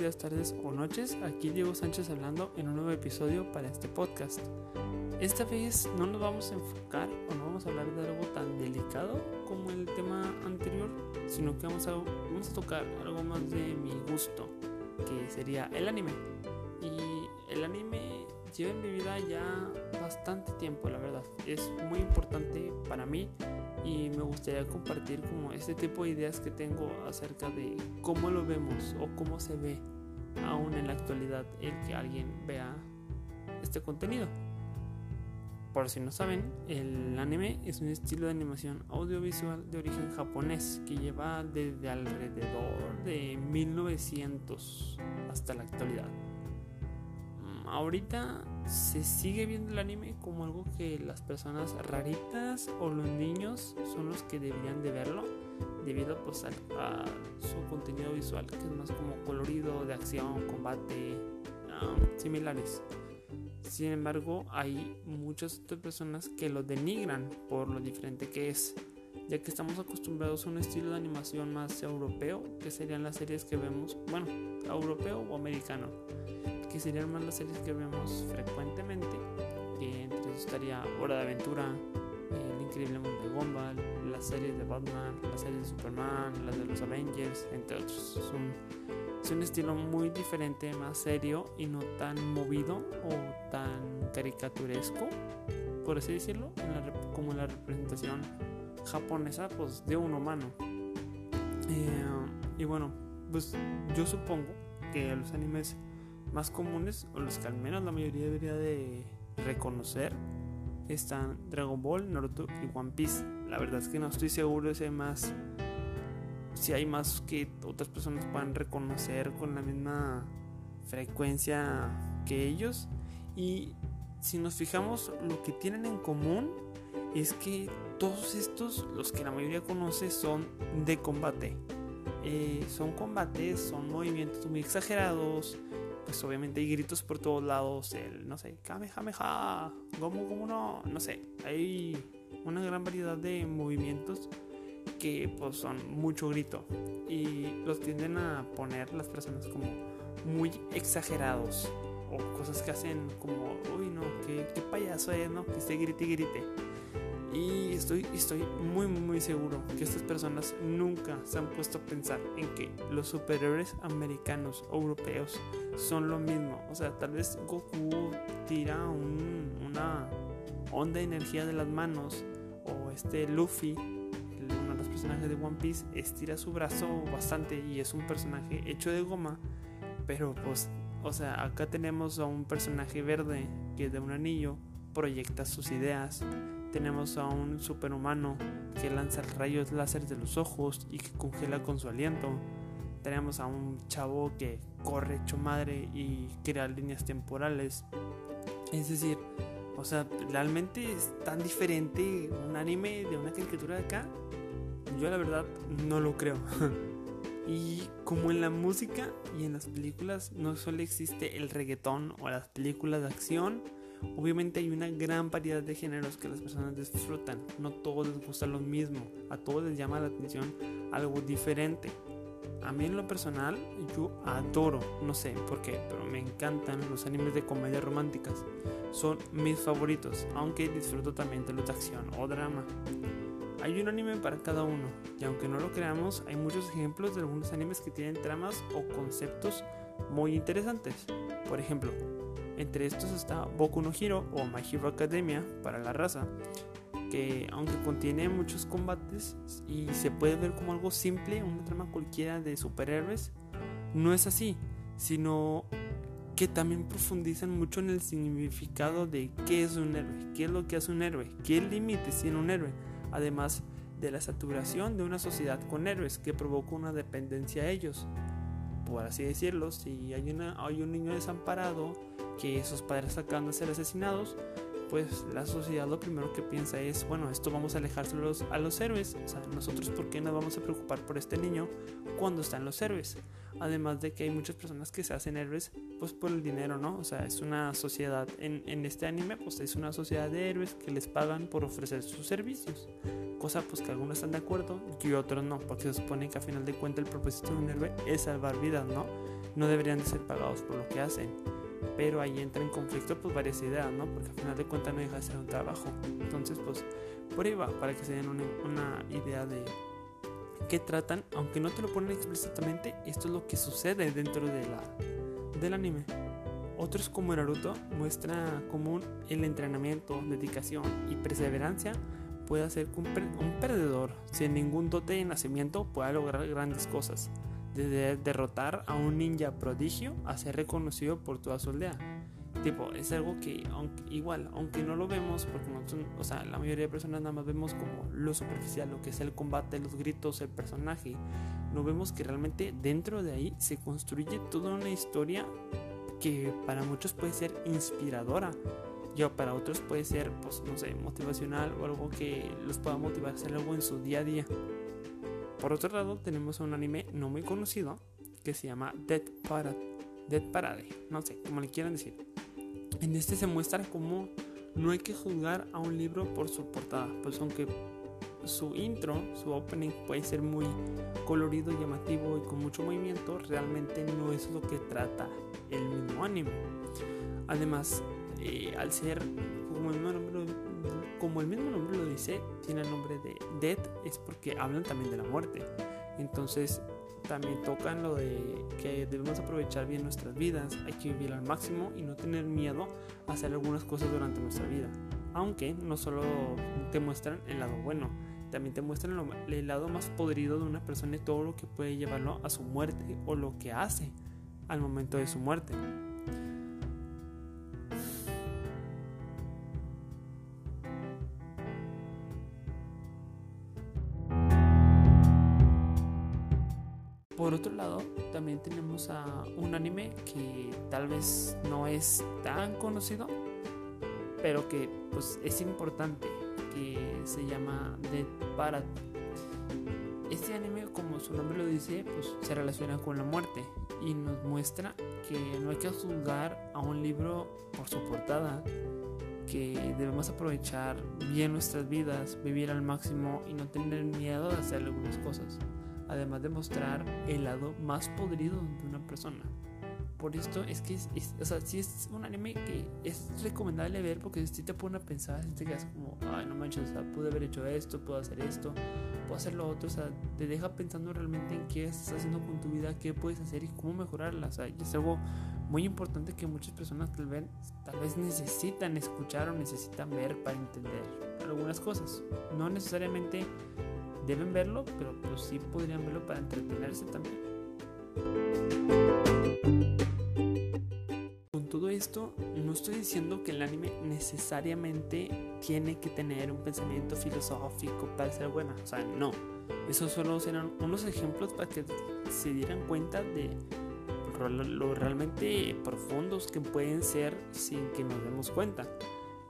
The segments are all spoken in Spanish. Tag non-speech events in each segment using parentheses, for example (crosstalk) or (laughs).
días, tardes o noches. Aquí Diego Sánchez hablando en un nuevo episodio para este podcast. Esta vez no nos vamos a enfocar o no vamos a hablar de algo tan delicado como el tema anterior, sino que vamos a, vamos a tocar algo más de mi gusto, que sería el anime. Y el anime lleva en mi vida ya bastante tiempo, la verdad. Es muy importante para mí y me gustaría compartir como este tipo de ideas que tengo acerca de cómo lo vemos o cómo se ve aún en la actualidad el que alguien vea este contenido. Por si no saben, el anime es un estilo de animación audiovisual de origen japonés que lleva desde alrededor de 1900 hasta la actualidad ahorita se sigue viendo el anime como algo que las personas raritas o los niños son los que deberían de verlo debido pues, a, su contenido visual que es más como colorido, de acción, combate, similares. Sin embargo, hay muchas otras personas que lo denigran por lo diferente que es, ya que estamos acostumbrados a un estilo de animación más europeo, que serían las series que vemos, bueno, europeo o americano que serían más las series que vemos frecuentemente. que entre eso estaría Hora de Aventura, El Increíble Mundo de Gumball, las series de Batman, las series de Superman, las de los Avengers, entre otros. Es un, es un estilo muy diferente, más serio y no tan movido o tan caricaturesco, por así decirlo, como la representación japonesa pues, de un humano. Eh, y bueno, pues yo supongo que los animes más comunes, o los que al menos la mayoría debería de reconocer, están Dragon Ball, Naruto y One Piece. La verdad es que no estoy seguro si hay más, si hay más que otras personas puedan reconocer con la misma frecuencia que ellos. Y si nos fijamos, lo que tienen en común es que todos estos, los que la mayoría conoce, son de combate. Eh, son combates, son movimientos muy exagerados, pues obviamente hay gritos por todos lados, el, no sé, Kamehameha, Gomu Gomu no, no sé, hay una gran variedad de movimientos que pues son mucho grito y los tienden a poner las personas como muy exagerados o cosas que hacen como, uy no, qué, qué payaso es, ¿no? Que esté grite y grite. Y estoy, estoy muy, muy seguro que estas personas nunca se han puesto a pensar en que los superhéroes americanos o europeos son lo mismo. O sea, tal vez Goku tira una onda de energía de las manos o este Luffy, uno de los personajes de One Piece, estira su brazo bastante y es un personaje hecho de goma. Pero pues, o sea, acá tenemos a un personaje verde que de un anillo proyecta sus ideas tenemos a un superhumano que lanza rayos láser de los ojos y que congela con su aliento. Tenemos a un chavo que corre hecho madre y crea líneas temporales. Es decir, o sea, realmente es tan diferente un anime de una caricatura de acá. Yo la verdad no lo creo. (laughs) y como en la música y en las películas no solo existe el reggaetón o las películas de acción, Obviamente hay una gran variedad de géneros que las personas disfrutan, no todos les gusta lo mismo, a todos les llama la atención algo diferente. A mí en lo personal yo adoro, no sé por qué, pero me encantan los animes de comedia románticas. Son mis favoritos, aunque disfruto también de los de acción o drama. Hay un anime para cada uno, y aunque no lo creamos, hay muchos ejemplos de algunos animes que tienen tramas o conceptos muy interesantes. Por ejemplo, entre estos está Boku no Hero o My Hero Academia para la raza, que aunque contiene muchos combates y se puede ver como algo simple, una trama cualquiera de superhéroes, no es así, sino que también profundizan mucho en el significado de qué es un héroe, qué es lo que hace un héroe, qué límites tiene un héroe, además de la saturación de una sociedad con héroes que provoca una dependencia a ellos. Por así decirlo, si hay, una, hay un niño desamparado, que sus padres acaban de ser asesinados, pues la sociedad lo primero que piensa es, bueno, esto vamos a alejárselos a los héroes. O sea, nosotros por qué nos vamos a preocupar por este niño cuando están los héroes. Además de que hay muchas personas que se hacen héroes pues por el dinero, ¿no? O sea, es una sociedad, en, en este anime pues es una sociedad de héroes que les pagan por ofrecer sus servicios. Cosa pues que algunos están de acuerdo y otros no, porque se supone que a final de cuentas el propósito de un héroe es salvar vidas, ¿no? No deberían de ser pagados por lo que hacen pero ahí entra en conflicto pues varias ideas, ¿no? Porque al final de cuentas no deja de ser un trabajo. Entonces pues por ahí va, para que se den una, idea de qué tratan, aunque no te lo ponen explícitamente, esto es lo que sucede dentro de la, del anime. Otros como Naruto muestra cómo el entrenamiento, dedicación y perseverancia puede hacer que un, perdedor sin ningún dote de nacimiento pueda lograr grandes cosas de derrotar a un ninja prodigio a ser reconocido por toda su aldea. Tipo, es algo que aunque, igual, aunque no lo vemos, porque o sea, la mayoría de personas nada más vemos como lo superficial, lo que es el combate, los gritos, el personaje, no vemos que realmente dentro de ahí se construye toda una historia que para muchos puede ser inspiradora y para otros puede ser, pues, no sé, motivacional o algo que los pueda motivar a hacer algo en su día a día. Por otro lado, tenemos un anime no muy conocido que se llama Dead Parade, Dead Parade, no sé, como le quieran decir. En este se muestra cómo no hay que juzgar a un libro por su portada, pues aunque su intro, su opening puede ser muy colorido, llamativo y con mucho movimiento, realmente no es lo que trata el mismo anime. Además, eh, al ser como el nombre como el mismo nombre lo dice, tiene el nombre de Death, es porque hablan también de la muerte. Entonces también tocan lo de que debemos aprovechar bien nuestras vidas, hay que vivir al máximo y no tener miedo a hacer algunas cosas durante nuestra vida. Aunque no solo te muestran el lado bueno, también te muestran el lado más podrido de una persona y todo lo que puede llevarlo a su muerte o lo que hace al momento de su muerte. Otro lado, también tenemos a un anime que tal vez no es tan conocido, pero que pues es importante, que se llama Dead Parade. Este anime, como su nombre lo dice, pues se relaciona con la muerte y nos muestra que no hay que juzgar a un libro por su portada, que debemos aprovechar bien nuestras vidas, vivir al máximo y no tener miedo de hacer algunas cosas además de mostrar el lado más podrido de una persona. Por esto es que, es, o sea, si es un anime que es recomendable ver porque si te pone a pensar, si te quedas como, ay, no manches, o sea, pude haber hecho esto, puedo hacer esto, puedo hacer lo otro, o sea, te deja pensando realmente en qué estás haciendo con tu vida, qué puedes hacer y cómo mejorarla, o sea, y es algo muy importante que muchas personas tal vez, tal vez necesitan escuchar o necesitan ver para entender algunas cosas. No necesariamente deben verlo, pero pues sí podrían verlo para entretenerse también. Con todo esto, no estoy diciendo que el anime necesariamente tiene que tener un pensamiento filosófico para ser bueno, o sea, no. Esos solo serán unos ejemplos para que se dieran cuenta de lo realmente profundos que pueden ser sin que nos demos cuenta.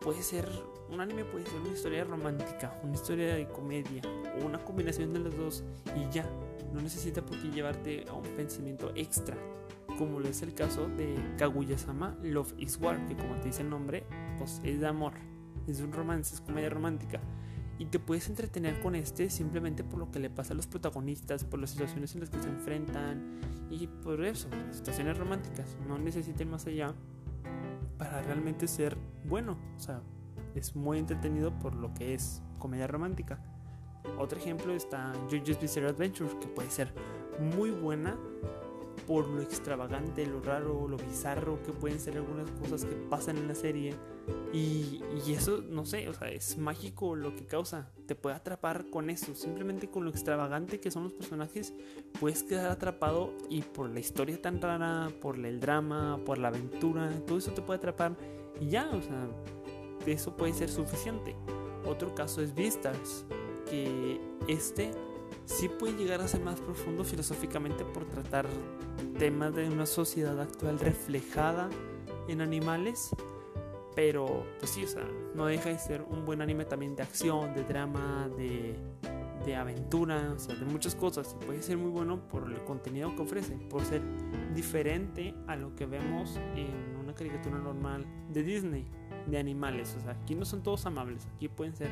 Puede ser un anime puede ser una historia romántica, una historia de comedia o una combinación de los dos y ya. No necesita por qué llevarte a un pensamiento extra, como lo es el caso de Kaguya-sama Love is War, que como te dice el nombre, pues es de amor, es un romance, es comedia romántica. Y te puedes entretener con este simplemente por lo que le pasa a los protagonistas, por las situaciones en las que se enfrentan y por eso, situaciones románticas. No necesiten más allá para realmente ser bueno. O sea, es muy entretenido por lo que es comedia romántica. Otro ejemplo está JoJo's Bizarre Adventure, que puede ser muy buena por lo extravagante, lo raro, lo bizarro que pueden ser algunas cosas que pasan en la serie. Y, y, eso, no sé, o sea, es mágico lo que causa. Te puede atrapar con eso. Simplemente con lo extravagante que son los personajes, puedes quedar atrapado. Y por la historia tan rara, por el drama, por la aventura, todo eso te puede atrapar. Y ya, o sea, eso puede ser suficiente. Otro caso es Beastars, que este sí puede llegar a ser más profundo filosóficamente por tratar temas de una sociedad actual reflejada en animales, Pero, pues sí, o sea, no deja de ser un buen anime también de acción, de drama, de, de aventura, o sea, de muchas cosas. Y puede ser muy bueno por el contenido que ofrece, por ser diferente a lo que vemos en una caricatura normal de Disney, de animales. O sea, aquí no son todos amables, aquí pueden ser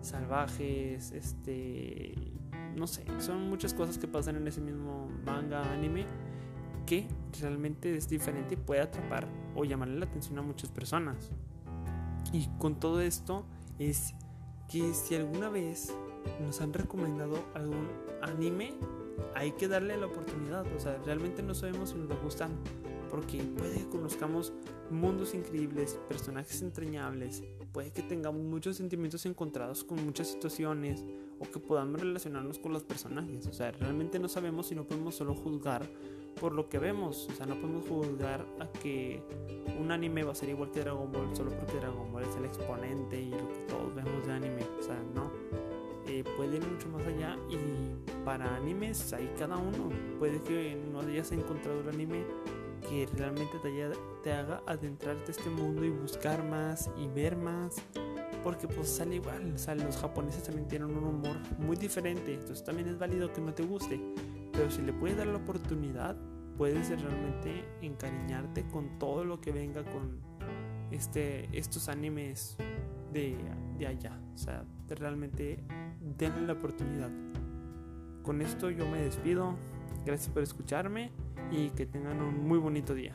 salvajes, este, no sé, son muchas cosas que pasan en ese mismo manga, anime, que realmente es diferente y puede atrapar o llamarle la atención a muchas personas. Y con todo esto es que si alguna vez nos han recomendado algún anime, hay que darle la oportunidad. O sea, realmente no sabemos si nos va gustan porque puede que conozcamos mundos increíbles, personajes entrañables, puede que tengamos muchos sentimientos encontrados con muchas situaciones o que podamos relacionarnos con los personajes. O sea, realmente no sabemos si no podemos solo juzgar por lo que vemos. O sea, no podemos juzgar a que un anime va a ser igual que Dragon Ball solo porque Dragon Ball es el exponente y lo que todos vemos de anime. O sea, no. Eh, puede ir mucho más allá y para animes hay cada uno. Puede que no hayas encontrado el anime que realmente te, haga adentrarte a este mundo y buscar más y ver más. Porque pues sale igual, o los japoneses también tienen un humor muy diferente, entonces también es válido que no te guste. Pero si le puedes dar la oportunidad, puedes realmente encariñarte con todo lo que venga con este, estos animes de, de allá. O sea, realmente denle la oportunidad. Con esto yo me despido. Gracias por escucharme y que tengan un muy bonito día.